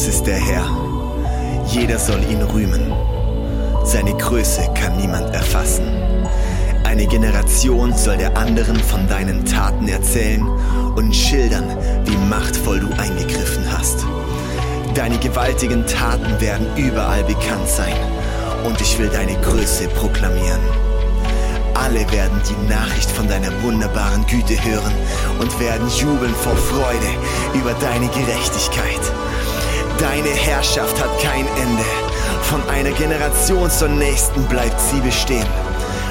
Groß ist der Herr, jeder soll ihn rühmen. Seine Größe kann niemand erfassen. Eine Generation soll der anderen von deinen Taten erzählen und schildern, wie machtvoll du eingegriffen hast. Deine gewaltigen Taten werden überall bekannt sein und ich will deine Größe proklamieren. Alle werden die Nachricht von deiner wunderbaren Güte hören und werden jubeln vor Freude über deine Gerechtigkeit. Deine Herrschaft hat kein Ende. Von einer Generation zur nächsten bleibt sie bestehen.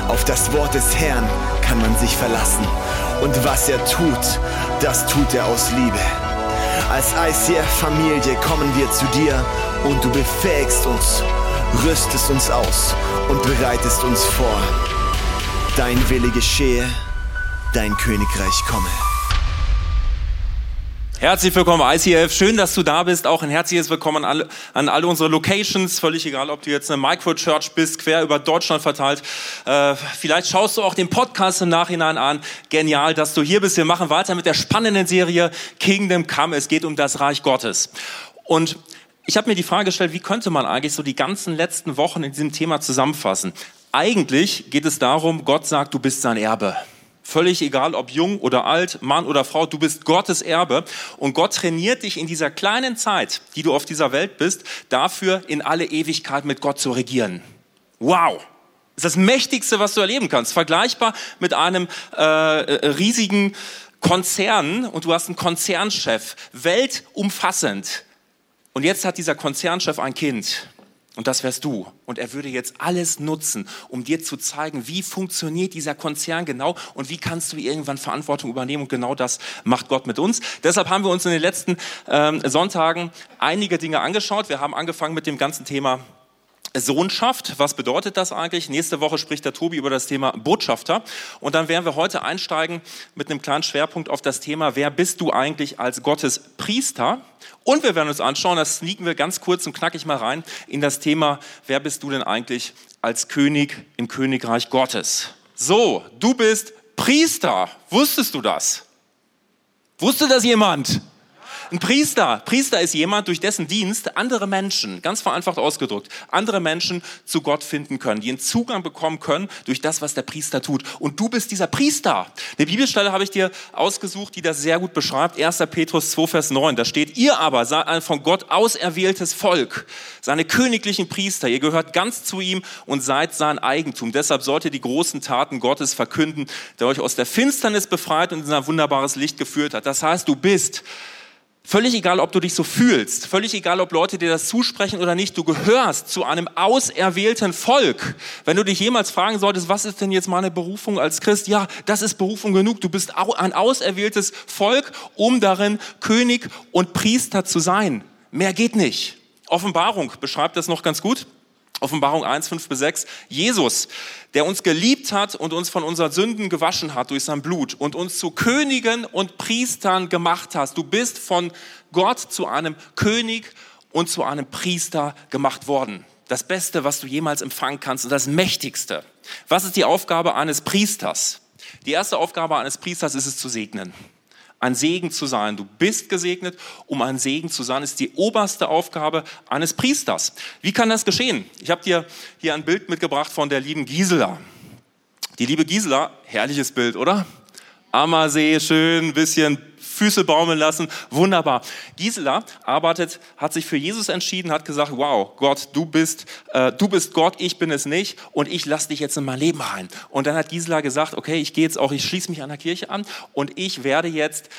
Auf das Wort des Herrn kann man sich verlassen. Und was er tut, das tut er aus Liebe. Als ICF-Familie kommen wir zu dir und du befähigst uns, rüstest uns aus und bereitest uns vor. Dein Wille geschehe, dein Königreich komme. Herzlich willkommen, ICF. Schön, dass du da bist. Auch ein herzliches Willkommen an alle, an alle unsere Locations. Völlig egal, ob du jetzt eine Microchurch bist, quer über Deutschland verteilt. Äh, vielleicht schaust du auch den Podcast im Nachhinein an. Genial, dass du hier bist. Wir machen weiter mit der spannenden Serie Kingdom Come. Es geht um das Reich Gottes. Und ich habe mir die Frage gestellt, wie könnte man eigentlich so die ganzen letzten Wochen in diesem Thema zusammenfassen? Eigentlich geht es darum, Gott sagt, du bist sein Erbe. Völlig egal, ob jung oder alt, Mann oder Frau, du bist Gottes Erbe und Gott trainiert dich in dieser kleinen Zeit, die du auf dieser Welt bist, dafür in alle Ewigkeit mit Gott zu regieren. Wow! Das ist das Mächtigste, was du erleben kannst. Vergleichbar mit einem äh, riesigen Konzern und du hast einen Konzernchef, weltumfassend. Und jetzt hat dieser Konzernchef ein Kind und das wärst du. Und er würde jetzt alles nutzen, um dir zu zeigen, wie funktioniert dieser Konzern genau und wie kannst du irgendwann Verantwortung übernehmen. Und genau das macht Gott mit uns. Deshalb haben wir uns in den letzten ähm, Sonntagen einige Dinge angeschaut. Wir haben angefangen mit dem ganzen Thema Sohnschaft, was bedeutet das eigentlich? Nächste Woche spricht der Tobi über das Thema Botschafter. Und dann werden wir heute einsteigen mit einem kleinen Schwerpunkt auf das Thema, wer bist du eigentlich als Gottes Priester? Und wir werden uns anschauen, das sneaken wir ganz kurz und knackig mal rein, in das Thema, wer bist du denn eigentlich als König im Königreich Gottes? So, du bist Priester. Wusstest du das? Wusste das jemand? Ein Priester, Priester ist jemand, durch dessen Dienst andere Menschen, ganz vereinfacht ausgedrückt, andere Menschen zu Gott finden können, die einen Zugang bekommen können durch das, was der Priester tut. Und du bist dieser Priester. Eine Bibelstelle habe ich dir ausgesucht, die das sehr gut beschreibt. 1. Petrus 2, Vers 9. Da steht, ihr aber seid ein von Gott auserwähltes Volk, seine königlichen Priester. Ihr gehört ganz zu ihm und seid sein Eigentum. Deshalb sollt ihr die großen Taten Gottes verkünden, der euch aus der Finsternis befreit und in sein wunderbares Licht geführt hat. Das heißt, du bist Völlig egal, ob du dich so fühlst, völlig egal, ob Leute dir das zusprechen oder nicht, du gehörst zu einem auserwählten Volk. Wenn du dich jemals fragen solltest, was ist denn jetzt meine Berufung als Christ? Ja, das ist Berufung genug. Du bist ein auserwähltes Volk, um darin König und Priester zu sein. Mehr geht nicht. Offenbarung beschreibt das noch ganz gut. Offenbarung 1, 5 bis 6. Jesus, der uns geliebt hat und uns von unseren Sünden gewaschen hat durch sein Blut und uns zu Königen und Priestern gemacht hast. Du bist von Gott zu einem König und zu einem Priester gemacht worden. Das Beste, was du jemals empfangen kannst und das Mächtigste. Was ist die Aufgabe eines Priesters? Die erste Aufgabe eines Priesters ist es zu segnen ein Segen zu sein. Du bist gesegnet, um ein Segen zu sein, ist die oberste Aufgabe eines Priesters. Wie kann das geschehen? Ich habe dir hier ein Bild mitgebracht von der lieben Gisela. Die liebe Gisela, herrliches Bild, oder? Ammersee, schön, bisschen Füße baumeln lassen, wunderbar. Gisela arbeitet, hat sich für Jesus entschieden, hat gesagt, wow, Gott, du bist, äh, du bist Gott, ich bin es nicht und ich lasse dich jetzt in mein Leben rein. Und dann hat Gisela gesagt, okay, ich gehe jetzt auch, ich schließe mich an der Kirche an und ich werde jetzt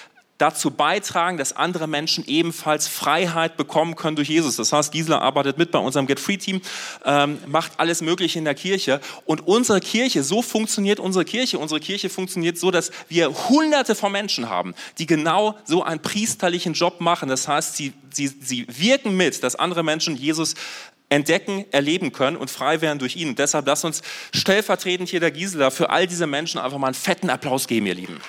dazu beitragen, dass andere Menschen ebenfalls Freiheit bekommen können durch Jesus. Das heißt, Gisela arbeitet mit bei unserem Get Free Team, ähm, macht alles Mögliche in der Kirche. Und unsere Kirche, so funktioniert unsere Kirche. Unsere Kirche funktioniert so, dass wir hunderte von Menschen haben, die genau so einen priesterlichen Job machen. Das heißt, sie, sie, sie wirken mit, dass andere Menschen Jesus entdecken, erleben können und frei werden durch ihn. Und deshalb lasst uns stellvertretend hier der Gisela für all diese Menschen einfach mal einen fetten Applaus geben, ihr Lieben.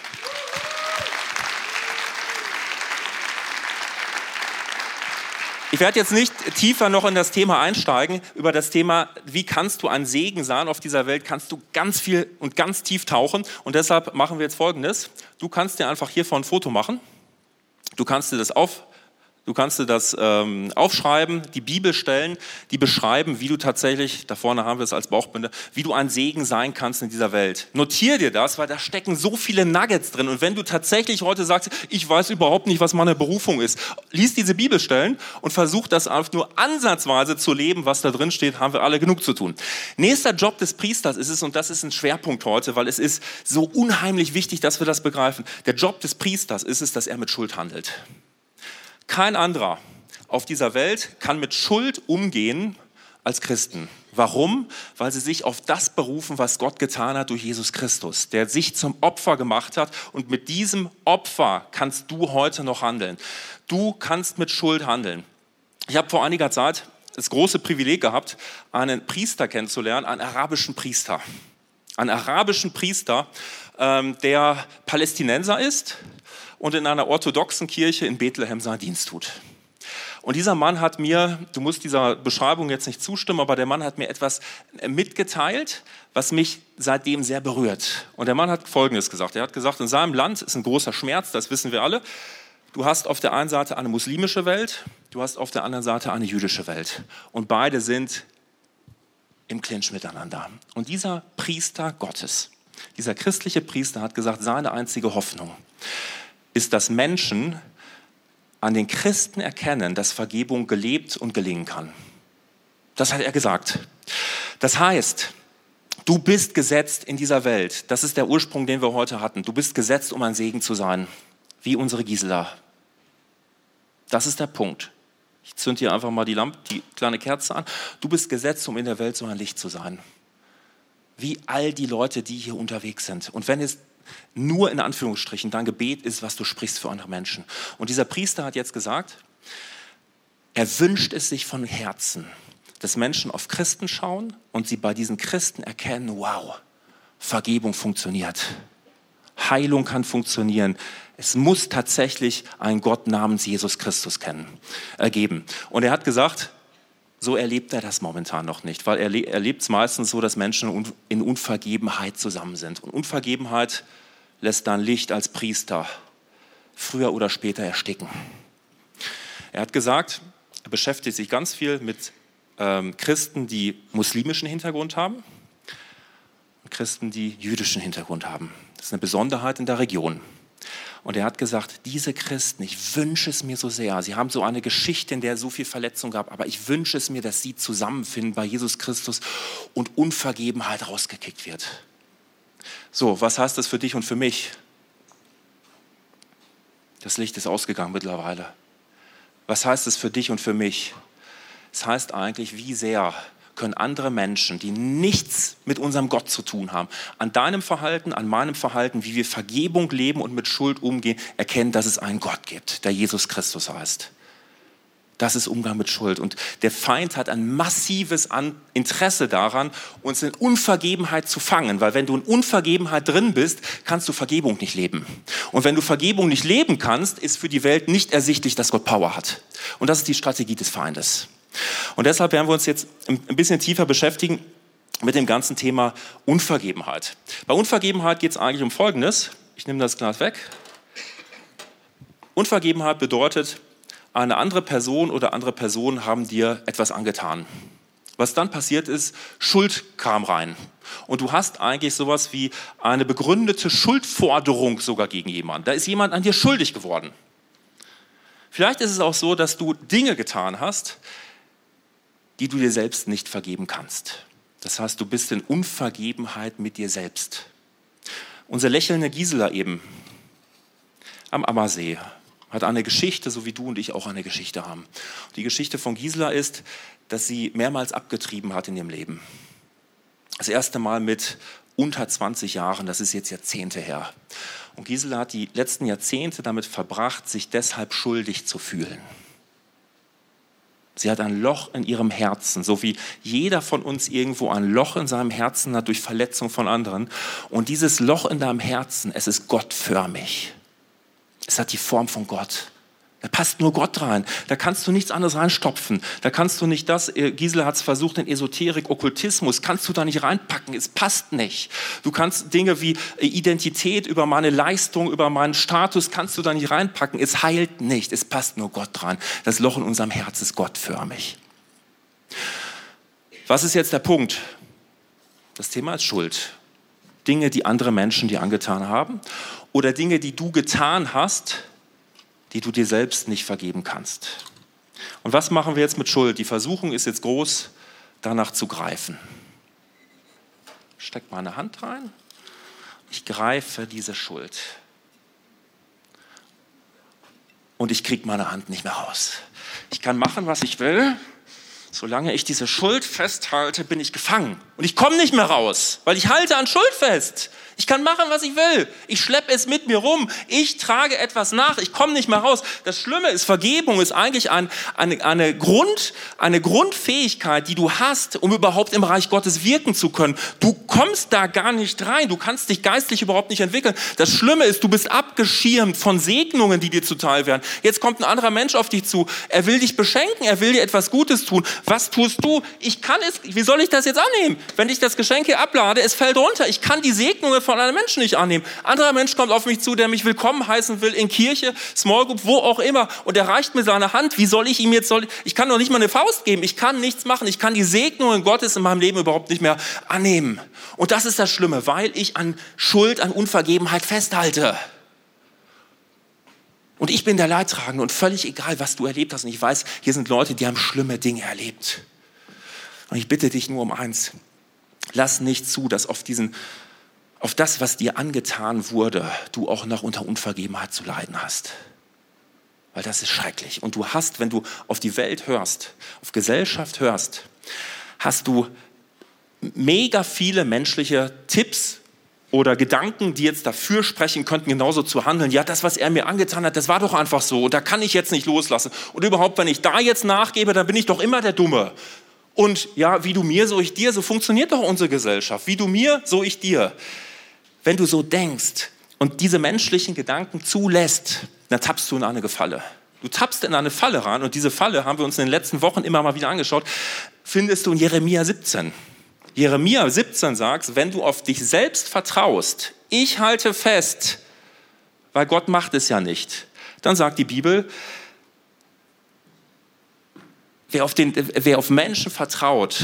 Ich werde jetzt nicht tiefer noch in das Thema einsteigen, über das Thema, wie kannst du ein Segen sein auf dieser Welt, kannst du ganz viel und ganz tief tauchen. Und deshalb machen wir jetzt Folgendes. Du kannst dir einfach hiervon ein Foto machen. Du kannst dir das auf, Du kannst dir das ähm, aufschreiben, die Bibelstellen, die beschreiben, wie du tatsächlich, da vorne haben wir es als Bauchbinde, wie du ein Segen sein kannst in dieser Welt. Notier dir das, weil da stecken so viele Nuggets drin. Und wenn du tatsächlich heute sagst, ich weiß überhaupt nicht, was meine Berufung ist, lies diese Bibelstellen und versuch das einfach nur ansatzweise zu leben, was da drin steht, haben wir alle genug zu tun. Nächster Job des Priesters ist es, und das ist ein Schwerpunkt heute, weil es ist so unheimlich wichtig, dass wir das begreifen. Der Job des Priesters ist es, dass er mit Schuld handelt. Kein anderer auf dieser Welt kann mit Schuld umgehen als Christen. Warum? Weil sie sich auf das berufen, was Gott getan hat durch Jesus Christus, der sich zum Opfer gemacht hat. Und mit diesem Opfer kannst du heute noch handeln. Du kannst mit Schuld handeln. Ich habe vor einiger Zeit das große Privileg gehabt, einen Priester kennenzulernen, einen arabischen Priester. Einen arabischen Priester, ähm, der Palästinenser ist, und in einer orthodoxen Kirche in Bethlehem seinen Dienst tut. Und dieser Mann hat mir, du musst dieser Beschreibung jetzt nicht zustimmen, aber der Mann hat mir etwas mitgeteilt, was mich seitdem sehr berührt. Und der Mann hat Folgendes gesagt. Er hat gesagt, in seinem Land ist ein großer Schmerz, das wissen wir alle. Du hast auf der einen Seite eine muslimische Welt, du hast auf der anderen Seite eine jüdische Welt. Und beide sind im Clinch miteinander. Und dieser Priester Gottes, dieser christliche Priester hat gesagt, seine einzige Hoffnung ist, dass Menschen an den Christen erkennen, dass Vergebung gelebt und gelingen kann. Das hat er gesagt. Das heißt, du bist gesetzt in dieser Welt. Das ist der Ursprung, den wir heute hatten. Du bist gesetzt, um ein Segen zu sein, wie unsere Gisela. Das ist der Punkt. Ich zünd hier einfach mal die Lampe, die kleine Kerze an. Du bist gesetzt, um in der Welt so ein Licht zu sein. Wie all die Leute, die hier unterwegs sind. Und wenn es nur in Anführungsstrichen dein Gebet ist, was du sprichst für andere Menschen. Und dieser Priester hat jetzt gesagt, er wünscht es sich von Herzen, dass Menschen auf Christen schauen und sie bei diesen Christen erkennen, wow, Vergebung funktioniert. Heilung kann funktionieren. Es muss tatsächlich einen Gott namens Jesus Christus kennen, äh, geben. Und er hat gesagt, so erlebt er das momentan noch nicht, weil er erlebt es meistens so, dass Menschen in Unvergebenheit zusammen sind. Und Unvergebenheit lässt dann Licht als Priester früher oder später ersticken. Er hat gesagt, er beschäftigt sich ganz viel mit ähm, Christen, die muslimischen Hintergrund haben und Christen, die jüdischen Hintergrund haben. Das ist eine Besonderheit in der Region. Und er hat gesagt, diese Christen, ich wünsche es mir so sehr. Sie haben so eine Geschichte, in der es so viel Verletzung gab, aber ich wünsche es mir, dass sie zusammenfinden bei Jesus Christus und Unvergebenheit rausgekickt wird. So, was heißt das für dich und für mich? Das Licht ist ausgegangen mittlerweile. Was heißt es für dich und für mich? Es heißt eigentlich, wie sehr können andere Menschen, die nichts mit unserem Gott zu tun haben, an deinem Verhalten, an meinem Verhalten, wie wir Vergebung leben und mit Schuld umgehen, erkennen, dass es einen Gott gibt, der Jesus Christus heißt. Das ist Umgang mit Schuld. Und der Feind hat ein massives Interesse daran, uns in Unvergebenheit zu fangen. Weil wenn du in Unvergebenheit drin bist, kannst du Vergebung nicht leben. Und wenn du Vergebung nicht leben kannst, ist für die Welt nicht ersichtlich, dass Gott Power hat. Und das ist die Strategie des Feindes. Und deshalb werden wir uns jetzt ein bisschen tiefer beschäftigen mit dem ganzen Thema Unvergebenheit. Bei Unvergebenheit geht es eigentlich um Folgendes. Ich nehme das Glas weg. Unvergebenheit bedeutet, eine andere Person oder andere Personen haben dir etwas angetan. Was dann passiert ist, Schuld kam rein. Und du hast eigentlich sowas wie eine begründete Schuldforderung sogar gegen jemanden. Da ist jemand an dir schuldig geworden. Vielleicht ist es auch so, dass du Dinge getan hast, die du dir selbst nicht vergeben kannst. Das heißt, du bist in Unvergebenheit mit dir selbst. Unser lächelnde Gisela eben am Ammersee hat eine Geschichte, so wie du und ich auch eine Geschichte haben. Die Geschichte von Gisela ist, dass sie mehrmals abgetrieben hat in ihrem Leben. Das erste Mal mit unter 20 Jahren, das ist jetzt Jahrzehnte her. Und Gisela hat die letzten Jahrzehnte damit verbracht, sich deshalb schuldig zu fühlen. Sie hat ein Loch in ihrem Herzen, so wie jeder von uns irgendwo ein Loch in seinem Herzen hat durch Verletzung von anderen. Und dieses Loch in deinem Herzen, es ist gottförmig. Es hat die Form von Gott. Da passt nur Gott rein. Da kannst du nichts anderes reinstopfen. Da kannst du nicht das, äh, Gisela hat es versucht, in Esoterik, Okkultismus, kannst du da nicht reinpacken. Es passt nicht. Du kannst Dinge wie äh, Identität über meine Leistung, über meinen Status, kannst du da nicht reinpacken. Es heilt nicht. Es passt nur Gott rein. Das Loch in unserem Herz ist gottförmig. Was ist jetzt der Punkt? Das Thema ist Schuld. Dinge, die andere Menschen dir angetan haben oder Dinge, die du getan hast, die du dir selbst nicht vergeben kannst. Und was machen wir jetzt mit Schuld? Die Versuchung ist jetzt groß, danach zu greifen. Steck meine Hand rein. Ich greife diese Schuld. Und ich kriege meine Hand nicht mehr raus. Ich kann machen, was ich will. Solange ich diese Schuld festhalte, bin ich gefangen. Und ich komme nicht mehr raus, weil ich halte an Schuld fest. Ich kann machen, was ich will. Ich schleppe es mit mir rum. Ich trage etwas nach. Ich komme nicht mehr raus. Das Schlimme ist, Vergebung ist eigentlich ein, eine, eine, Grund, eine Grundfähigkeit, die du hast, um überhaupt im Reich Gottes wirken zu können. Du kommst da gar nicht rein. Du kannst dich geistlich überhaupt nicht entwickeln. Das Schlimme ist, du bist abgeschirmt von Segnungen, die dir zuteil werden. Jetzt kommt ein anderer Mensch auf dich zu. Er will dich beschenken. Er will dir etwas Gutes tun. Was tust du? Ich kann es. Wie soll ich das jetzt annehmen? Wenn ich das Geschenk hier ablade, es fällt runter. Ich kann die Segnungen von von einem Menschen nicht annehmen. Anderer Mensch kommt auf mich zu, der mich willkommen heißen will in Kirche, Small Group, wo auch immer und er reicht mir seine Hand. Wie soll ich ihm jetzt, soll, ich kann doch nicht mal eine Faust geben. Ich kann nichts machen. Ich kann die Segnungen Gottes in meinem Leben überhaupt nicht mehr annehmen. Und das ist das Schlimme, weil ich an Schuld, an Unvergebenheit festhalte. Und ich bin der Leidtragende und völlig egal, was du erlebt hast. Und ich weiß, hier sind Leute, die haben schlimme Dinge erlebt. Und ich bitte dich nur um eins. Lass nicht zu, dass auf diesen auf das, was dir angetan wurde, du auch noch unter Unvergebenheit zu leiden hast. Weil das ist schrecklich. Und du hast, wenn du auf die Welt hörst, auf Gesellschaft hörst, hast du mega viele menschliche Tipps oder Gedanken, die jetzt dafür sprechen könnten, genauso zu handeln. Ja, das, was er mir angetan hat, das war doch einfach so. Und da kann ich jetzt nicht loslassen. Und überhaupt, wenn ich da jetzt nachgebe, dann bin ich doch immer der Dumme. Und ja, wie du mir, so ich dir, so funktioniert doch unsere Gesellschaft. Wie du mir, so ich dir wenn du so denkst und diese menschlichen Gedanken zulässt, dann tappst du in eine Falle. Du tappst in eine Falle ran und diese Falle haben wir uns in den letzten Wochen immer mal wieder angeschaut, findest du in Jeremia 17. Jeremia 17 sagt, wenn du auf dich selbst vertraust, ich halte fest, weil Gott macht es ja nicht, dann sagt die Bibel, wer auf, den, wer auf Menschen vertraut,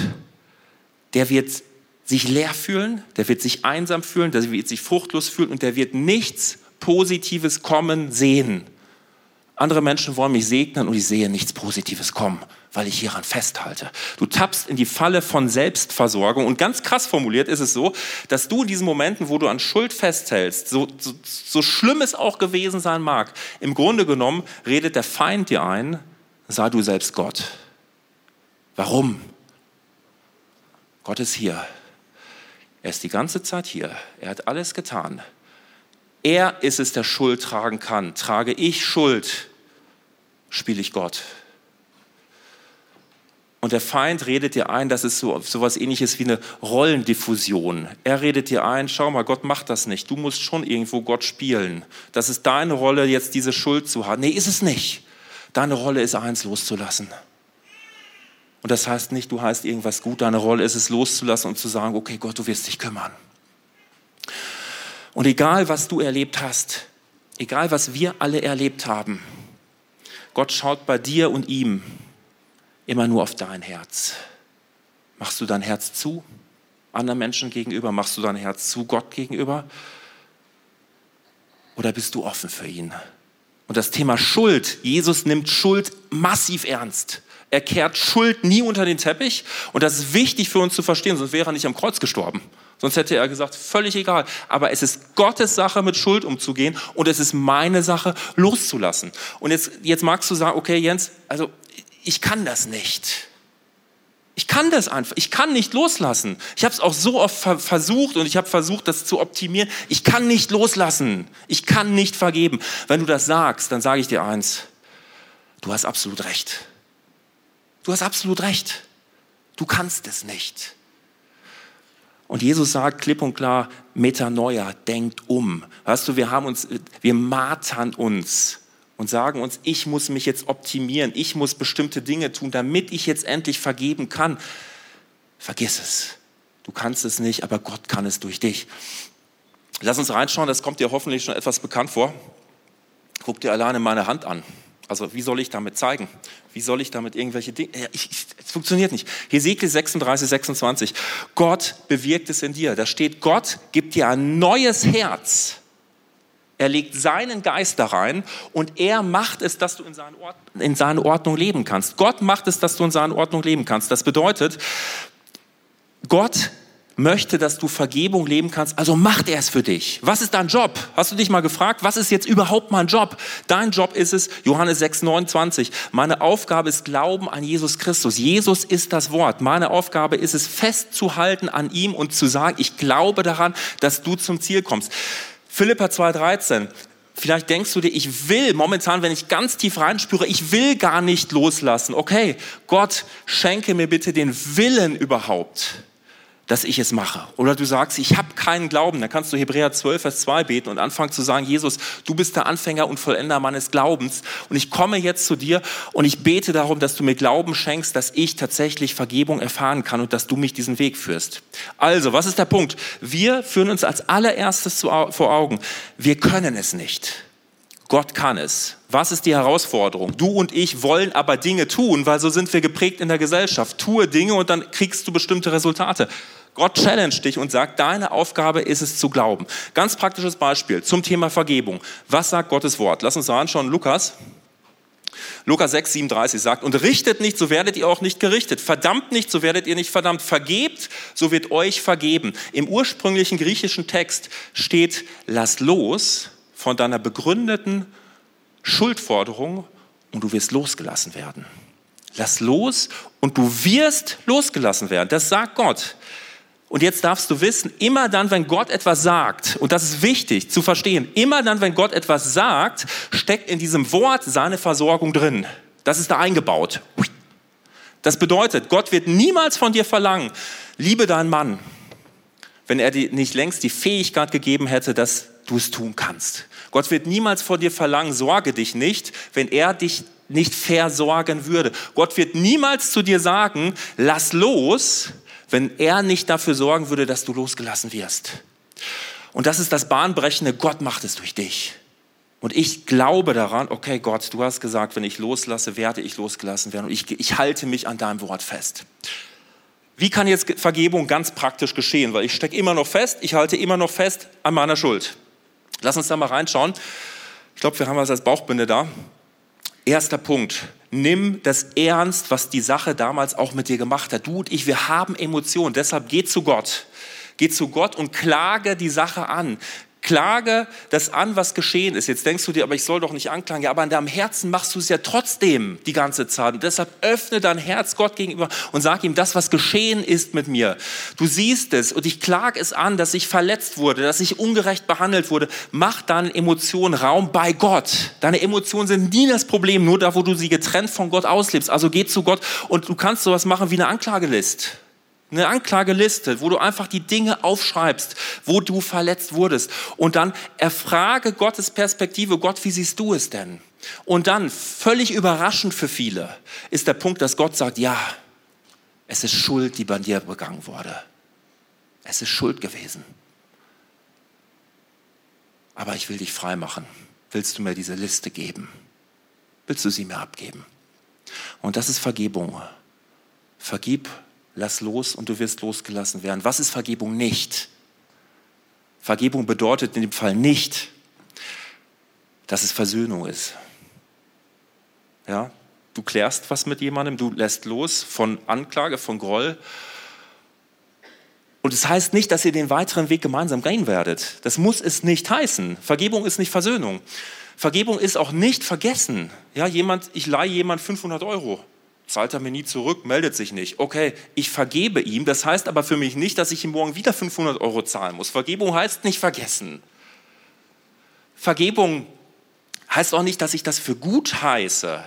der wird sich leer fühlen, der wird sich einsam fühlen, der wird sich fruchtlos fühlen und der wird nichts Positives kommen sehen. Andere Menschen wollen mich segnen und ich sehe nichts Positives kommen, weil ich hieran festhalte. Du tappst in die Falle von Selbstversorgung und ganz krass formuliert ist es so, dass du in diesen Momenten, wo du an Schuld festhältst, so, so, so schlimm es auch gewesen sein mag, im Grunde genommen redet der Feind dir ein, sei du selbst Gott. Warum? Gott ist hier. Er ist die ganze Zeit hier. Er hat alles getan. Er ist es, der Schuld tragen kann. Trage ich Schuld, spiele ich Gott. Und der Feind redet dir ein, das ist so etwas ähnliches wie eine Rollendiffusion. Er redet dir ein, schau mal, Gott macht das nicht. Du musst schon irgendwo Gott spielen. Das ist deine Rolle, jetzt diese Schuld zu haben. Nee, ist es nicht. Deine Rolle ist eins loszulassen. Und das heißt nicht, du heißt irgendwas gut, deine Rolle ist es loszulassen und zu sagen, okay Gott, du wirst dich kümmern. Und egal, was du erlebt hast, egal, was wir alle erlebt haben, Gott schaut bei dir und ihm immer nur auf dein Herz. Machst du dein Herz zu anderen Menschen gegenüber? Machst du dein Herz zu Gott gegenüber? Oder bist du offen für ihn? Und das Thema Schuld, Jesus nimmt Schuld massiv ernst. Er kehrt Schuld nie unter den Teppich. Und das ist wichtig für uns zu verstehen, sonst wäre er nicht am Kreuz gestorben. Sonst hätte er gesagt, völlig egal. Aber es ist Gottes Sache, mit Schuld umzugehen und es ist meine Sache, loszulassen. Und jetzt, jetzt magst du sagen, okay, Jens, also ich kann das nicht. Ich kann das einfach. Ich kann nicht loslassen. Ich habe es auch so oft ver versucht und ich habe versucht, das zu optimieren. Ich kann nicht loslassen. Ich kann nicht vergeben. Wenn du das sagst, dann sage ich dir eins. Du hast absolut recht. Du hast absolut recht. Du kannst es nicht. Und Jesus sagt klipp und klar, Metanoia, denkt um. Weißt du, wir haben uns, wir martern uns und sagen uns, ich muss mich jetzt optimieren, ich muss bestimmte Dinge tun, damit ich jetzt endlich vergeben kann. Vergiss es. Du kannst es nicht, aber Gott kann es durch dich. Lass uns reinschauen, das kommt dir hoffentlich schon etwas bekannt vor. Guck dir alleine meine Hand an. Also wie soll ich damit zeigen? Wie soll ich damit irgendwelche Dinge? Es funktioniert nicht. Hesekiel 36, 26. Gott bewirkt es in dir. Da steht, Gott gibt dir ein neues Herz. Er legt seinen Geist da rein und er macht es, dass du in, seine in seiner Ordnung leben kannst. Gott macht es, dass du in seiner Ordnung leben kannst. Das bedeutet, Gott möchte, dass du Vergebung leben kannst, also macht er es für dich. Was ist dein Job? Hast du dich mal gefragt, was ist jetzt überhaupt mein Job? Dein Job ist es, Johannes 6, 29, meine Aufgabe ist Glauben an Jesus Christus. Jesus ist das Wort. Meine Aufgabe ist es, festzuhalten an ihm und zu sagen, ich glaube daran, dass du zum Ziel kommst. Philippa 2, 13, Vielleicht denkst du dir, ich will momentan, wenn ich ganz tief reinspüre, ich will gar nicht loslassen. Okay, Gott, schenke mir bitte den Willen überhaupt dass ich es mache. Oder du sagst, ich habe keinen Glauben. Dann kannst du Hebräer 12, Vers 2 beten und anfangen zu sagen, Jesus, du bist der Anfänger und Vollender meines Glaubens. Und ich komme jetzt zu dir und ich bete darum, dass du mir Glauben schenkst, dass ich tatsächlich Vergebung erfahren kann und dass du mich diesen Weg führst. Also, was ist der Punkt? Wir führen uns als allererstes vor Augen, wir können es nicht. Gott kann es. Was ist die Herausforderung? Du und ich wollen aber Dinge tun, weil so sind wir geprägt in der Gesellschaft. Tue Dinge und dann kriegst du bestimmte Resultate. Gott challenge dich und sagt, deine Aufgabe ist es zu glauben. Ganz praktisches Beispiel zum Thema Vergebung. Was sagt Gottes Wort? Lass uns anschauen, Lukas. Lukas 6, 37 sagt, und richtet nicht, so werdet ihr auch nicht gerichtet. Verdammt nicht, so werdet ihr nicht verdammt. Vergebt, so wird euch vergeben. Im ursprünglichen griechischen Text steht, lass los von deiner begründeten Schuldforderung und du wirst losgelassen werden. Lass los und du wirst losgelassen werden. Das sagt Gott. Und jetzt darfst du wissen, immer dann, wenn Gott etwas sagt, und das ist wichtig zu verstehen, immer dann, wenn Gott etwas sagt, steckt in diesem Wort seine Versorgung drin. Das ist da eingebaut. Das bedeutet, Gott wird niemals von dir verlangen, liebe deinen Mann, wenn er dir nicht längst die Fähigkeit gegeben hätte, dass du es tun kannst. Gott wird niemals von dir verlangen, sorge dich nicht, wenn er dich nicht versorgen würde. Gott wird niemals zu dir sagen, lass los, wenn er nicht dafür sorgen würde, dass du losgelassen wirst. Und das ist das Bahnbrechende, Gott macht es durch dich. Und ich glaube daran, okay Gott, du hast gesagt, wenn ich loslasse, werde ich losgelassen werden. Und ich, ich halte mich an deinem Wort fest. Wie kann jetzt Vergebung ganz praktisch geschehen? Weil ich stecke immer noch fest, ich halte immer noch fest an meiner Schuld. Lass uns da mal reinschauen. Ich glaube, wir haben was als Bauchbinde da. Erster Punkt. Nimm das ernst, was die Sache damals auch mit dir gemacht hat. Du und ich, wir haben Emotionen. Deshalb geh zu Gott. Geh zu Gott und klage die Sache an. Klage das an, was geschehen ist. Jetzt denkst du dir, aber ich soll doch nicht anklagen. Ja, aber in deinem Herzen machst du es ja trotzdem die ganze Zeit. Und deshalb öffne dein Herz Gott gegenüber und sag ihm das, was geschehen ist mit mir. Du siehst es und ich klage es an, dass ich verletzt wurde, dass ich ungerecht behandelt wurde. Mach deinen Emotionen Raum bei Gott. Deine Emotionen sind nie das Problem, nur da, wo du sie getrennt von Gott auslebst. Also geh zu Gott und du kannst sowas machen wie eine Anklagelist. Eine Anklageliste, wo du einfach die Dinge aufschreibst, wo du verletzt wurdest. Und dann erfrage Gottes Perspektive, Gott, wie siehst du es denn? Und dann, völlig überraschend für viele, ist der Punkt, dass Gott sagt, ja, es ist Schuld, die bei dir begangen wurde. Es ist Schuld gewesen. Aber ich will dich frei machen. Willst du mir diese Liste geben? Willst du sie mir abgeben? Und das ist Vergebung. Vergib lass los und du wirst losgelassen werden. Was ist Vergebung nicht? Vergebung bedeutet in dem Fall nicht, dass es Versöhnung ist. Ja, du klärst was mit jemandem, du lässt los von Anklage, von Groll. Und es das heißt nicht, dass ihr den weiteren Weg gemeinsam gehen werdet. Das muss es nicht heißen. Vergebung ist nicht Versöhnung. Vergebung ist auch nicht vergessen. Ja, jemand, ich leihe jemand 500 Euro zahlt er mir nie zurück, meldet sich nicht. Okay, ich vergebe ihm. Das heißt aber für mich nicht, dass ich ihm morgen wieder 500 Euro zahlen muss. Vergebung heißt nicht vergessen. Vergebung heißt auch nicht, dass ich das für gut heiße.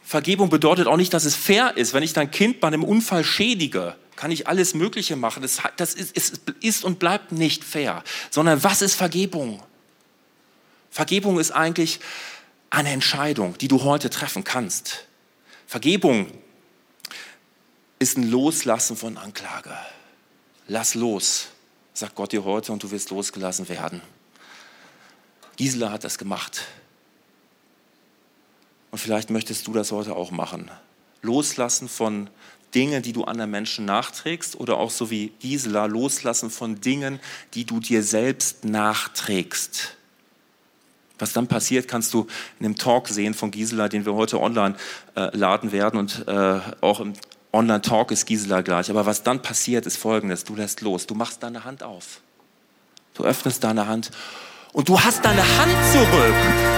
Vergebung bedeutet auch nicht, dass es fair ist. Wenn ich dein Kind bei einem Unfall schädige, kann ich alles Mögliche machen. Das, das ist, ist, ist und bleibt nicht fair. Sondern was ist Vergebung? Vergebung ist eigentlich eine Entscheidung, die du heute treffen kannst. Vergebung ist ein Loslassen von Anklage. Lass los, sagt Gott dir heute, und du wirst losgelassen werden. Gisela hat das gemacht. Und vielleicht möchtest du das heute auch machen. Loslassen von Dingen, die du anderen Menschen nachträgst oder auch so wie Gisela, loslassen von Dingen, die du dir selbst nachträgst. Was dann passiert, kannst du in dem Talk sehen von Gisela, den wir heute online äh, laden werden und äh, auch im Online-Talk ist Gisela gleich. Aber was dann passiert, ist folgendes. Du lässt los. Du machst deine Hand auf. Du öffnest deine Hand und du hast deine Hand zurück.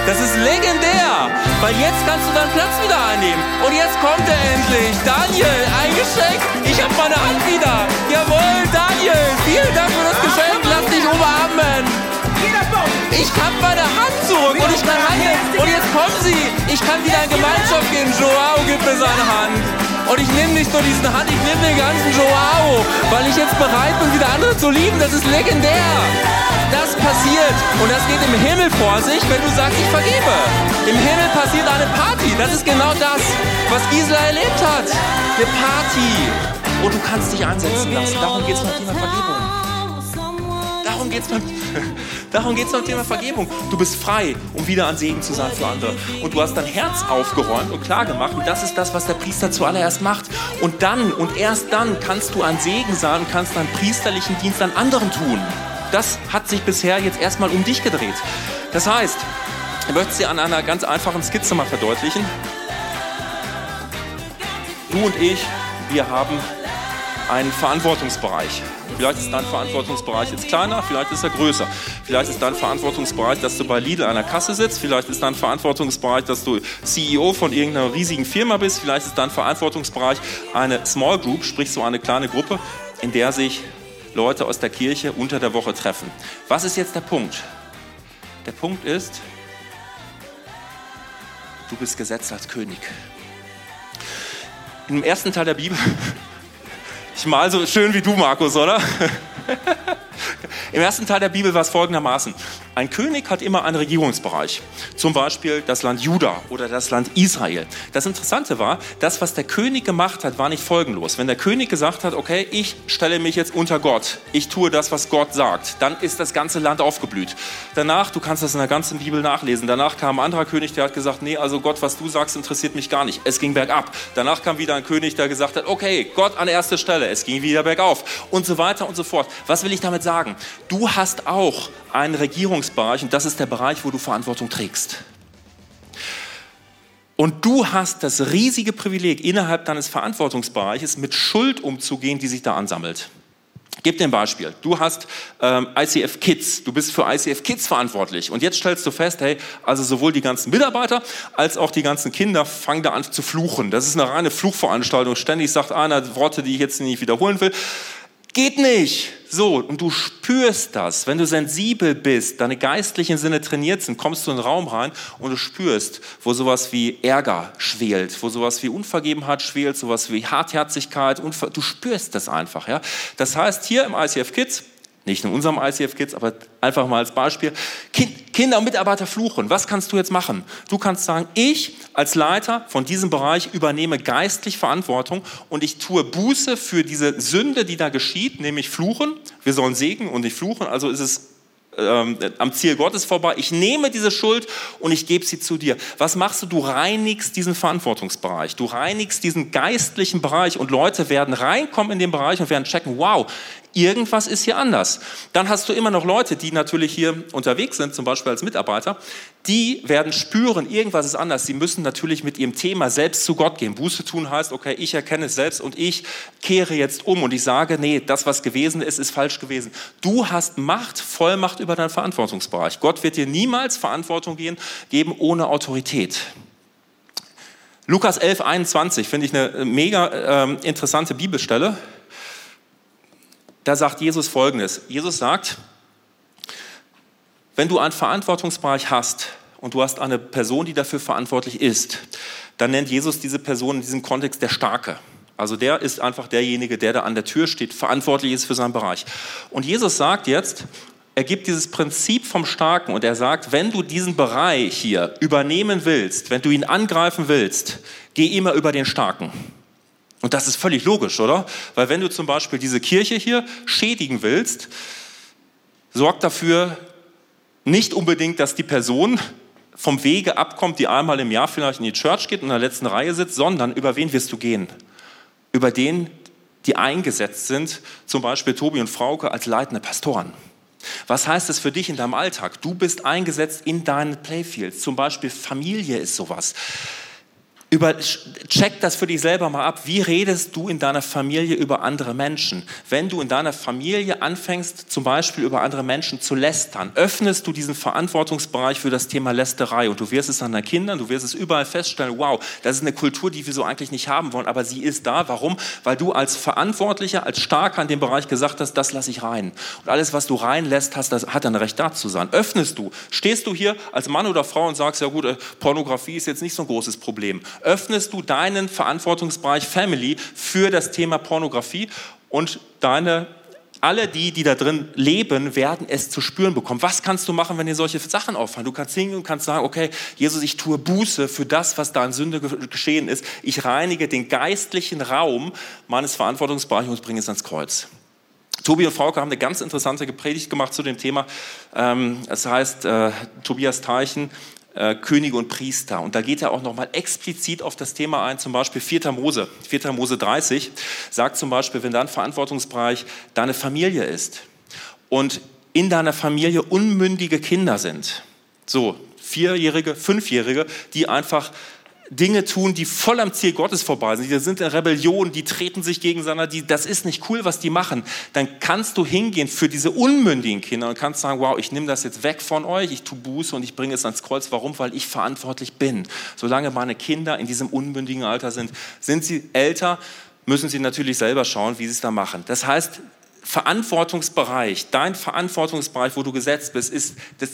Das ist legendär, weil jetzt kannst du deinen Platz wieder einnehmen. Und jetzt kommt er endlich. Daniel, ein Geschenk. Ich habe meine Hand wieder. Jawohl, Daniel, vielen Dank für das Geschenk. Lass dich umarmen. Ich habe meine Hand zurück und ich kann handeln. Und jetzt kommen sie. Ich kann wieder in Gemeinschaft gehen. Joao gibt mir seine Hand. Und ich nehme nicht nur diesen Hand, ich nehme den ganzen Joao, weil ich jetzt bereit bin, wieder andere zu lieben. Das ist legendär. Das passiert und das geht im Himmel vor sich, wenn du sagst, ich vergebe. Im Himmel passiert eine Party. Das ist genau das, was Gisela erlebt hat. Eine Party. Und du kannst dich einsetzen lassen. Darum geht es beim Thema Vergebung. Darum geht es beim, beim Thema Vergebung. Du bist frei, um wieder ein Segen zu sein für andere. Und du hast dein Herz aufgeräumt und klar gemacht. Und das ist das, was der Priester zuallererst macht. Und dann und erst dann kannst du ein Segen sein und kannst deinen priesterlichen Dienst an anderen tun. Das hat sich bisher jetzt erstmal um dich gedreht. Das heißt, ich möchte es dir an einer ganz einfachen Skizze mal verdeutlichen. Du und ich, wir haben einen Verantwortungsbereich. Vielleicht ist dein Verantwortungsbereich jetzt kleiner, vielleicht ist er größer. Vielleicht ist dein Verantwortungsbereich, dass du bei Lidl an der Kasse sitzt. Vielleicht ist dein Verantwortungsbereich, dass du CEO von irgendeiner riesigen Firma bist. Vielleicht ist dein Verantwortungsbereich eine Small Group, sprich so eine kleine Gruppe, in der sich Leute aus der Kirche unter der Woche treffen. Was ist jetzt der Punkt? Der Punkt ist, du bist gesetzt als König. Im ersten Teil der Bibel ich mal so schön wie du, Markus, oder? Im ersten Teil der Bibel war es folgendermaßen. Ein König hat immer einen Regierungsbereich. Zum Beispiel das Land Juda oder das Land Israel. Das Interessante war, das, was der König gemacht hat, war nicht folgenlos. Wenn der König gesagt hat, okay, ich stelle mich jetzt unter Gott, ich tue das, was Gott sagt, dann ist das ganze Land aufgeblüht. Danach, du kannst das in der ganzen Bibel nachlesen, danach kam ein anderer König, der hat gesagt, nee, also Gott, was du sagst, interessiert mich gar nicht. Es ging bergab. Danach kam wieder ein König, der gesagt hat, okay, Gott an erster Stelle, es ging wieder bergauf und so weiter und so fort. Was will ich damit sagen? Du hast auch einen Regierungsbereich und das ist der Bereich, wo du Verantwortung trägst. Und du hast das riesige Privileg, innerhalb deines Verantwortungsbereiches mit Schuld umzugehen, die sich da ansammelt. Gib dir ein Beispiel. Du hast ähm, ICF Kids, du bist für ICF Kids verantwortlich und jetzt stellst du fest, hey, also sowohl die ganzen Mitarbeiter als auch die ganzen Kinder fangen da an zu fluchen. Das ist eine reine Fluchveranstaltung. Ständig sagt einer Worte, die ich jetzt nicht wiederholen will. Geht nicht. So, und du spürst das. Wenn du sensibel bist, deine geistlichen Sinne trainiert sind, kommst du in den Raum rein und du spürst, wo sowas wie Ärger schwelt, wo sowas wie Unvergebenheit schwelt, sowas wie Hartherzigkeit. Du spürst das einfach. Ja? Das heißt, hier im ICF Kids nicht in unserem ICF Kids, aber einfach mal als Beispiel. Kinder und Mitarbeiter fluchen. Was kannst du jetzt machen? Du kannst sagen, ich als Leiter von diesem Bereich übernehme geistlich Verantwortung und ich tue Buße für diese Sünde, die da geschieht, nämlich fluchen. Wir sollen segnen und nicht fluchen. Also ist es ähm, am Ziel Gottes vorbei. Ich nehme diese Schuld und ich gebe sie zu dir. Was machst du? Du reinigst diesen Verantwortungsbereich. Du reinigst diesen geistlichen Bereich und Leute werden reinkommen in den Bereich und werden checken, wow, irgendwas ist hier anders. Dann hast du immer noch Leute, die natürlich hier unterwegs sind, zum Beispiel als Mitarbeiter, die werden spüren, irgendwas ist anders. Sie müssen natürlich mit ihrem Thema selbst zu Gott gehen. Buße tun heißt, okay, ich erkenne es selbst und ich kehre jetzt um und ich sage, nee, das, was gewesen ist, ist falsch gewesen. Du hast Macht, Vollmacht über deinen Verantwortungsbereich. Gott wird dir niemals Verantwortung geben ohne Autorität. Lukas 11, 21 finde ich eine mega äh, interessante Bibelstelle da sagt Jesus Folgendes. Jesus sagt, wenn du einen Verantwortungsbereich hast und du hast eine Person, die dafür verantwortlich ist, dann nennt Jesus diese Person in diesem Kontext der Starke. Also der ist einfach derjenige, der da an der Tür steht, verantwortlich ist für seinen Bereich. Und Jesus sagt jetzt, er gibt dieses Prinzip vom Starken und er sagt, wenn du diesen Bereich hier übernehmen willst, wenn du ihn angreifen willst, geh immer über den Starken. Und das ist völlig logisch, oder? Weil wenn du zum Beispiel diese Kirche hier schädigen willst, sorg dafür nicht unbedingt, dass die Person vom Wege abkommt, die einmal im Jahr vielleicht in die Church geht und in der letzten Reihe sitzt, sondern über wen wirst du gehen? Über den, die eingesetzt sind, zum Beispiel Tobi und Frauke als leitende Pastoren. Was heißt das für dich in deinem Alltag? Du bist eingesetzt in deinen Playfields. Zum Beispiel Familie ist sowas. Über, check das für dich selber mal ab. Wie redest du in deiner Familie über andere Menschen? Wenn du in deiner Familie anfängst, zum Beispiel über andere Menschen zu lästern, öffnest du diesen Verantwortungsbereich für das Thema Lästerei und du wirst es an deinen Kindern, du wirst es überall feststellen, wow, das ist eine Kultur, die wir so eigentlich nicht haben wollen, aber sie ist da. Warum? Weil du als Verantwortlicher, als Starker in dem Bereich gesagt hast, das lasse ich rein. Und alles, was du reinlässt, hast, das hat ein Recht da zu sein. Öffnest du, stehst du hier als Mann oder Frau und sagst, ja gut, äh, Pornografie ist jetzt nicht so ein großes Problem öffnest du deinen Verantwortungsbereich Family für das Thema Pornografie und deine alle die, die da drin leben, werden es zu spüren bekommen. Was kannst du machen, wenn dir solche Sachen auffallen? Du kannst hingehen und kannst sagen, okay, Jesus, ich tue Buße für das, was da in Sünde geschehen ist. Ich reinige den geistlichen Raum meines Verantwortungsbereichs und bringe es ans Kreuz. Tobi und Frauke haben eine ganz interessante Predigt gemacht zu dem Thema. Ähm, es heißt, äh, Tobias Teichen, äh, Könige und Priester. Und da geht er auch nochmal explizit auf das Thema ein, zum Beispiel 4. Mose. 4. Mose 30 sagt zum Beispiel, wenn dein Verantwortungsbereich deine Familie ist und in deiner Familie unmündige Kinder sind, so Vierjährige, Fünfjährige, die einfach Dinge tun, die voll am Ziel Gottes vorbei sind, die sind in Rebellion, die treten sich gegeneinander, die, das ist nicht cool, was die machen, dann kannst du hingehen für diese unmündigen Kinder und kannst sagen, wow, ich nehme das jetzt weg von euch, ich tue Buße und ich bringe es ans Kreuz. Warum? Weil ich verantwortlich bin. Solange meine Kinder in diesem unmündigen Alter sind, sind sie älter, müssen sie natürlich selber schauen, wie sie es da machen. Das heißt, Verantwortungsbereich, dein Verantwortungsbereich, wo du gesetzt bist, ist das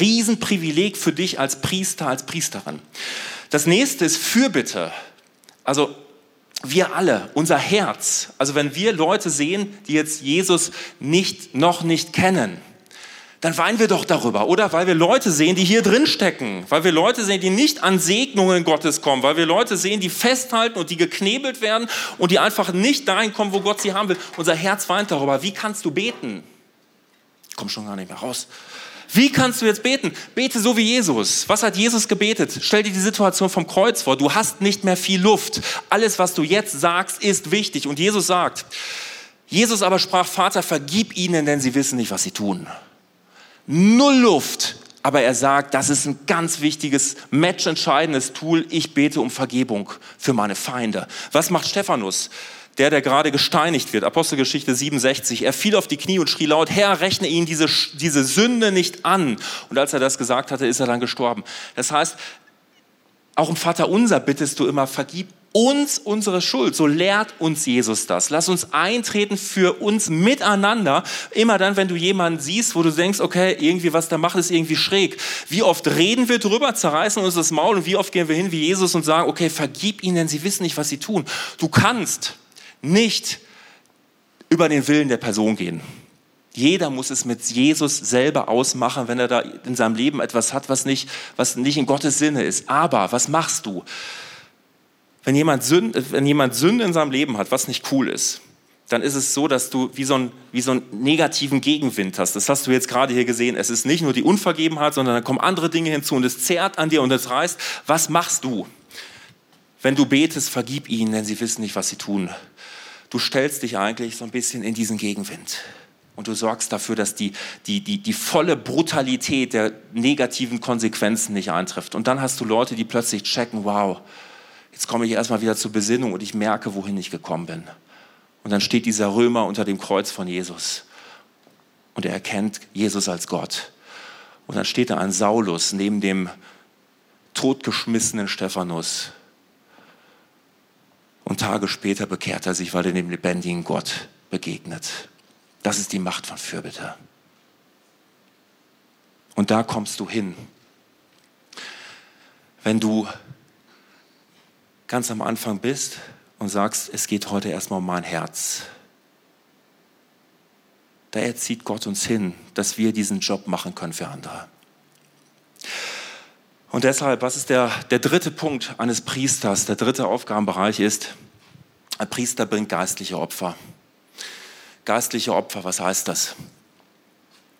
Riesenprivileg für dich als Priester, als Priesterin. Das nächste ist Fürbitte. Also wir alle, unser Herz. Also wenn wir Leute sehen, die jetzt Jesus nicht, noch nicht kennen, dann weinen wir doch darüber, oder? Weil wir Leute sehen, die hier drin stecken, weil wir Leute sehen, die nicht an Segnungen Gottes kommen, weil wir Leute sehen, die festhalten und die geknebelt werden und die einfach nicht dahin kommen, wo Gott sie haben will. Unser Herz weint darüber. Wie kannst du beten? Komm schon gar nicht mehr raus. Wie kannst du jetzt beten? Bete so wie Jesus. Was hat Jesus gebetet? Stell dir die Situation vom Kreuz vor. Du hast nicht mehr viel Luft. Alles, was du jetzt sagst, ist wichtig. Und Jesus sagt, Jesus aber sprach, Vater, vergib ihnen, denn sie wissen nicht, was sie tun. Null Luft. Aber er sagt, das ist ein ganz wichtiges, matchentscheidendes Tool. Ich bete um Vergebung für meine Feinde. Was macht Stephanus? der, der gerade gesteinigt wird, Apostelgeschichte 67, er fiel auf die Knie und schrie laut, Herr, rechne ihnen diese, diese Sünde nicht an. Und als er das gesagt hatte, ist er dann gestorben. Das heißt, auch im Vater unser bittest du immer, vergib uns unsere Schuld. So lehrt uns Jesus das. Lass uns eintreten für uns miteinander. Immer dann, wenn du jemanden siehst, wo du denkst, okay, irgendwie was da macht, ist irgendwie schräg. Wie oft reden wir drüber, zerreißen uns das Maul und wie oft gehen wir hin wie Jesus und sagen, okay, vergib ihnen, sie wissen nicht, was sie tun. Du kannst nicht über den Willen der Person gehen. Jeder muss es mit Jesus selber ausmachen, wenn er da in seinem Leben etwas hat, was nicht, was nicht in Gottes Sinne ist. Aber was machst du? Wenn jemand, Sünde, wenn jemand Sünde in seinem Leben hat, was nicht cool ist, dann ist es so, dass du wie so, ein, wie so einen negativen Gegenwind hast. Das hast du jetzt gerade hier gesehen. Es ist nicht nur die Unvergebenheit, sondern da kommen andere Dinge hinzu und es zerrt an dir und es reißt. Was machst du? Wenn du betest, vergib ihnen, denn sie wissen nicht, was sie tun du stellst dich eigentlich so ein bisschen in diesen Gegenwind. Und du sorgst dafür, dass die, die, die, die volle Brutalität der negativen Konsequenzen nicht eintrifft. Und dann hast du Leute, die plötzlich checken, wow, jetzt komme ich erstmal wieder zur Besinnung und ich merke, wohin ich gekommen bin. Und dann steht dieser Römer unter dem Kreuz von Jesus. Und er erkennt Jesus als Gott. Und dann steht da ein Saulus neben dem totgeschmissenen Stephanus und Tage später bekehrt er sich, weil er dem lebendigen Gott begegnet. Das ist die Macht von Fürbitte. Und da kommst du hin. Wenn du ganz am Anfang bist und sagst, es geht heute erstmal um mein Herz. da erzieht Gott uns hin, dass wir diesen Job machen können für andere. Und deshalb, was ist der, der dritte Punkt eines Priesters? Der dritte Aufgabenbereich ist, ein Priester bringt geistliche Opfer. Geistliche Opfer, was heißt das?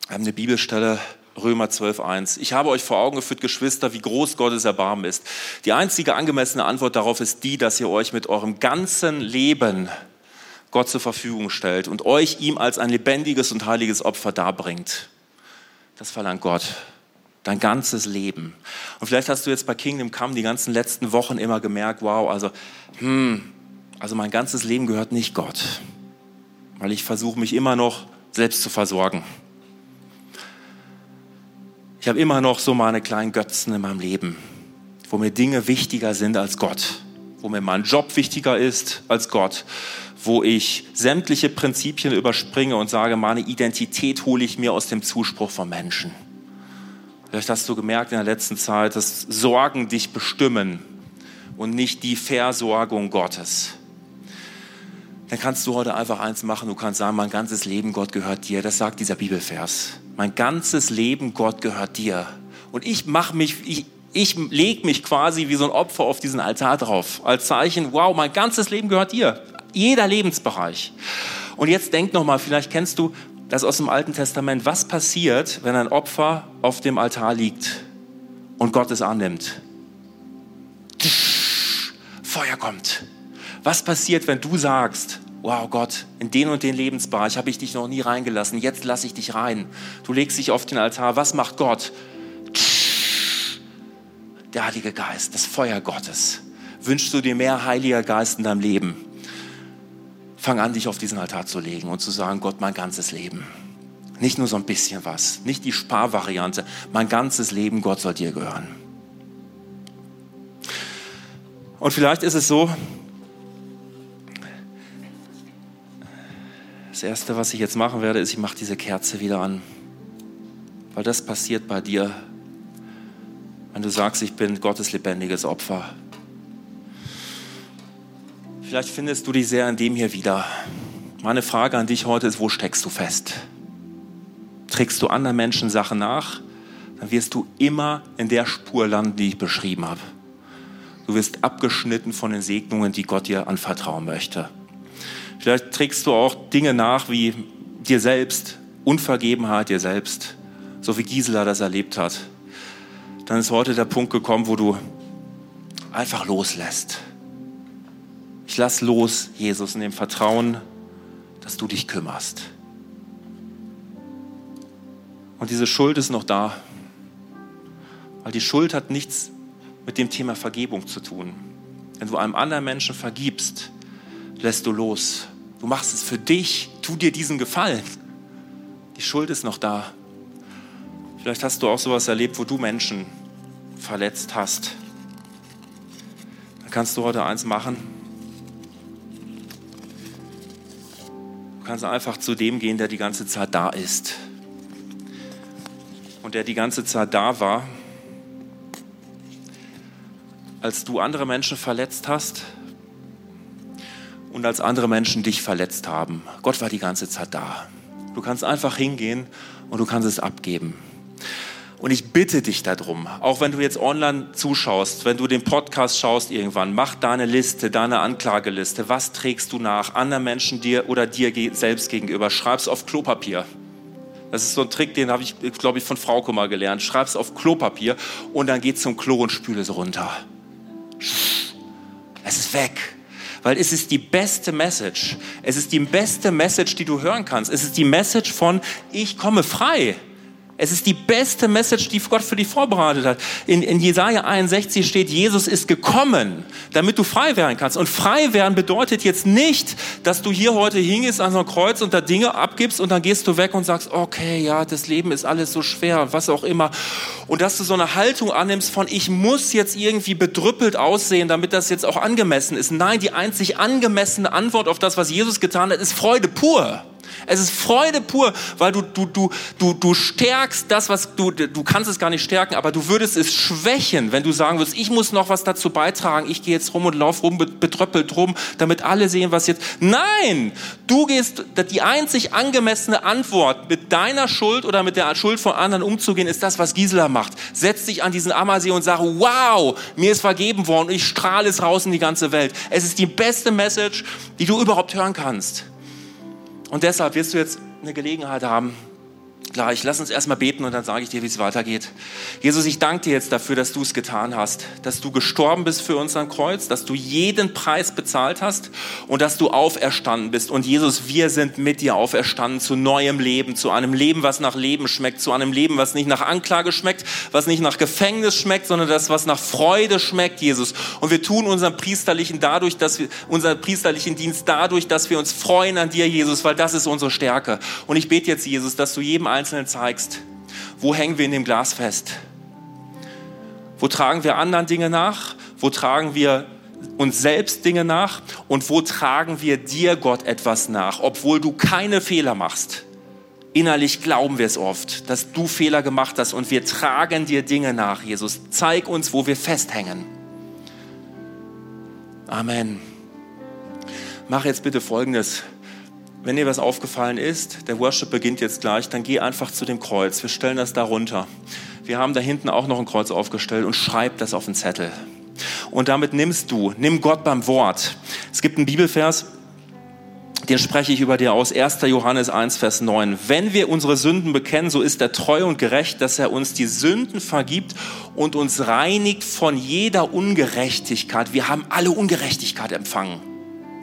Wir haben eine Bibelstelle, Römer 12.1. Ich habe euch vor Augen geführt, Geschwister, wie groß Gottes Erbarmen ist. Die einzige angemessene Antwort darauf ist die, dass ihr euch mit eurem ganzen Leben Gott zur Verfügung stellt und euch ihm als ein lebendiges und heiliges Opfer darbringt. Das verlangt Gott. Dein ganzes Leben. Und vielleicht hast du jetzt bei Kingdom Come die ganzen letzten Wochen immer gemerkt, wow, also, hm, also mein ganzes Leben gehört nicht Gott. Weil ich versuche mich immer noch selbst zu versorgen. Ich habe immer noch so meine kleinen Götzen in meinem Leben, wo mir Dinge wichtiger sind als Gott, wo mir mein Job wichtiger ist als Gott, wo ich sämtliche Prinzipien überspringe und sage, meine Identität hole ich mir aus dem Zuspruch von Menschen. Vielleicht hast du gemerkt in der letzten Zeit, dass Sorgen dich bestimmen und nicht die Versorgung Gottes. Dann kannst du heute einfach eins machen, du kannst sagen, mein ganzes Leben, Gott gehört dir. Das sagt dieser Bibelvers. Mein ganzes Leben, Gott gehört dir. Und ich mache mich, ich, ich lege mich quasi wie so ein Opfer auf diesen Altar drauf. Als Zeichen, wow, mein ganzes Leben gehört dir. Jeder Lebensbereich. Und jetzt denk nochmal, vielleicht kennst du das aus dem Alten Testament. Was passiert, wenn ein Opfer auf dem Altar liegt und Gott es annimmt? Feuer kommt. Was passiert, wenn du sagst, wow Gott, in den und den Lebensbereich habe ich dich noch nie reingelassen, jetzt lasse ich dich rein. Du legst dich auf den Altar, was macht Gott? Der Heilige Geist, das Feuer Gottes. Wünschst du dir mehr Heiliger Geist in deinem Leben? Fang an, dich auf diesen Altar zu legen und zu sagen, Gott, mein ganzes Leben. Nicht nur so ein bisschen was, nicht die Sparvariante, mein ganzes Leben, Gott soll dir gehören. Und vielleicht ist es so, Das Erste, was ich jetzt machen werde, ist, ich mache diese Kerze wieder an. Weil das passiert bei dir, wenn du sagst, ich bin Gottes lebendiges Opfer. Vielleicht findest du dich sehr in dem hier wieder. Meine Frage an dich heute ist, wo steckst du fest? Trägst du anderen Menschen Sachen nach, dann wirst du immer in der Spur landen, die ich beschrieben habe. Du wirst abgeschnitten von den Segnungen, die Gott dir anvertrauen möchte. Vielleicht trägst du auch Dinge nach wie dir selbst, Unvergebenheit dir selbst, so wie Gisela das erlebt hat. Dann ist heute der Punkt gekommen, wo du einfach loslässt. Ich lass los, Jesus, in dem Vertrauen, dass du dich kümmerst. Und diese Schuld ist noch da, weil die Schuld hat nichts mit dem Thema Vergebung zu tun. Wenn du einem anderen Menschen vergibst, lässt du los. Du machst es für dich, tu dir diesen Gefallen. Die Schuld ist noch da. Vielleicht hast du auch sowas erlebt, wo du Menschen verletzt hast. Dann kannst du heute eins machen. Du kannst einfach zu dem gehen, der die ganze Zeit da ist. Und der die ganze Zeit da war, als du andere Menschen verletzt hast, und als andere Menschen dich verletzt haben. Gott war die ganze Zeit da. Du kannst einfach hingehen und du kannst es abgeben. Und ich bitte dich darum, auch wenn du jetzt online zuschaust, wenn du den Podcast schaust irgendwann, mach deine Liste, deine Anklageliste. Was trägst du nach anderen Menschen dir oder dir selbst gegenüber? Schreib's auf Klopapier. Das ist so ein Trick, den habe ich, glaube ich, von Frauke mal gelernt. Schreib's auf Klopapier und dann geh zum Klo und spüle es runter. Es ist weg weil es ist die beste Message. Es ist die beste Message, die du hören kannst. Es ist die Message von, ich komme frei. Es ist die beste Message, die Gott für dich vorbereitet hat. In, in Jesaja 61 steht, Jesus ist gekommen, damit du frei werden kannst. Und frei werden bedeutet jetzt nicht, dass du hier heute hingehst an so ein Kreuz und da Dinge abgibst und dann gehst du weg und sagst, okay, ja, das Leben ist alles so schwer, was auch immer. Und dass du so eine Haltung annimmst von, ich muss jetzt irgendwie bedrüppelt aussehen, damit das jetzt auch angemessen ist. Nein, die einzig angemessene Antwort auf das, was Jesus getan hat, ist Freude pur. Es ist Freude pur, weil du, du, du, du, du stärkst das, was du, du kannst es gar nicht stärken, aber du würdest es schwächen, wenn du sagen würdest, ich muss noch was dazu beitragen, ich gehe jetzt rum und lauf rum, betröppelt rum, damit alle sehen, was jetzt. Nein! Du gehst, die einzig angemessene Antwort, mit deiner Schuld oder mit der Schuld von anderen umzugehen, ist das, was Gisela macht. Setz dich an diesen Ammersee und sag, wow, mir ist vergeben worden und ich strahle es raus in die ganze Welt. Es ist die beste Message, die du überhaupt hören kannst. Und deshalb wirst du jetzt eine Gelegenheit haben, gleich. Lass uns erstmal beten und dann sage ich dir, wie es weitergeht. Jesus, ich danke dir jetzt dafür, dass du es getan hast, dass du gestorben bist für uns am Kreuz, dass du jeden Preis bezahlt hast und dass du auferstanden bist. Und Jesus, wir sind mit dir auferstanden zu neuem Leben, zu einem Leben, was nach Leben schmeckt, zu einem Leben, was nicht nach Anklage schmeckt, was nicht nach Gefängnis schmeckt, sondern das, was nach Freude schmeckt, Jesus. Und wir tun unseren priesterlichen dadurch, dass wir, unseren priesterlichen Dienst dadurch, dass wir uns freuen an dir, Jesus, weil das ist unsere Stärke. Und ich bete jetzt, Jesus, dass du jedem Einzelnen zeigst, wo hängen wir in dem Glas fest? Wo tragen wir anderen Dinge nach? Wo tragen wir uns selbst Dinge nach? Und wo tragen wir dir, Gott, etwas nach, obwohl du keine Fehler machst? Innerlich glauben wir es oft, dass du Fehler gemacht hast und wir tragen dir Dinge nach, Jesus. Zeig uns, wo wir festhängen. Amen. Mach jetzt bitte Folgendes. Wenn dir was aufgefallen ist, der Worship beginnt jetzt gleich, dann geh einfach zu dem Kreuz. Wir stellen das darunter. Wir haben da hinten auch noch ein Kreuz aufgestellt und schreib das auf den Zettel. Und damit nimmst du, nimm Gott beim Wort. Es gibt einen Bibelvers, den spreche ich über dir aus. 1. Johannes 1, Vers 9. Wenn wir unsere Sünden bekennen, so ist er treu und gerecht, dass er uns die Sünden vergibt und uns reinigt von jeder Ungerechtigkeit. Wir haben alle Ungerechtigkeit empfangen.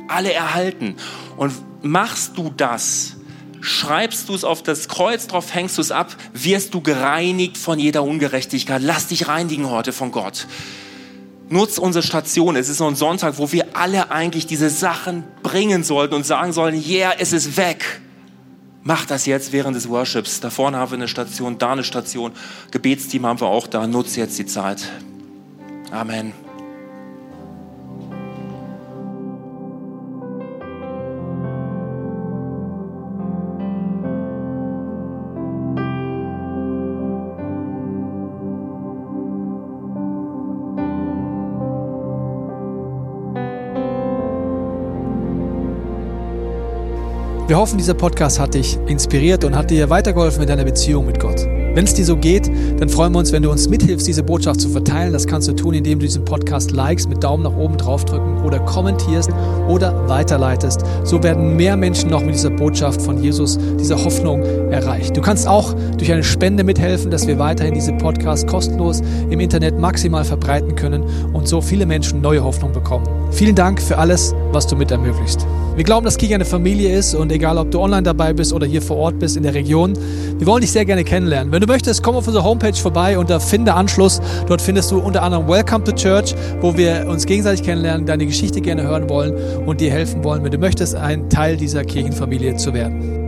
Alle erhalten. Und machst du das, schreibst du es auf das Kreuz drauf, hängst du es ab, wirst du gereinigt von jeder Ungerechtigkeit. Lass dich reinigen heute von Gott. Nutz unsere Station. Es ist so ein Sonntag, wo wir alle eigentlich diese Sachen bringen sollten und sagen sollen, yeah, es ist weg. Mach das jetzt während des Worships. Da vorne haben wir eine Station, da eine Station. Gebetsteam haben wir auch da. Nutz jetzt die Zeit. Amen. Wir hoffen, dieser Podcast hat dich inspiriert und hat dir weitergeholfen in deiner Beziehung mit Gott. Wenn es dir so geht, dann freuen wir uns, wenn du uns mithilfst, diese Botschaft zu verteilen. Das kannst du tun, indem du diesen Podcast likest, mit Daumen nach oben draufdrücken oder kommentierst oder weiterleitest. So werden mehr Menschen noch mit dieser Botschaft von Jesus, dieser Hoffnung erreicht. Du kannst auch durch eine Spende mithelfen, dass wir weiterhin diese Podcast kostenlos im Internet maximal verbreiten können und so viele Menschen neue Hoffnung bekommen. Vielen Dank für alles, was du mit ermöglicht. Wir glauben, dass Kirche eine Familie ist und egal, ob du online dabei bist oder hier vor Ort bist in der Region, wir wollen dich sehr gerne kennenlernen. Wenn du möchtest, komm auf unsere Homepage vorbei unter Finde Anschluss. Dort findest du unter anderem Welcome to Church, wo wir uns gegenseitig kennenlernen, deine Geschichte gerne hören wollen und dir helfen wollen, wenn du möchtest, ein Teil dieser Kirchenfamilie zu werden.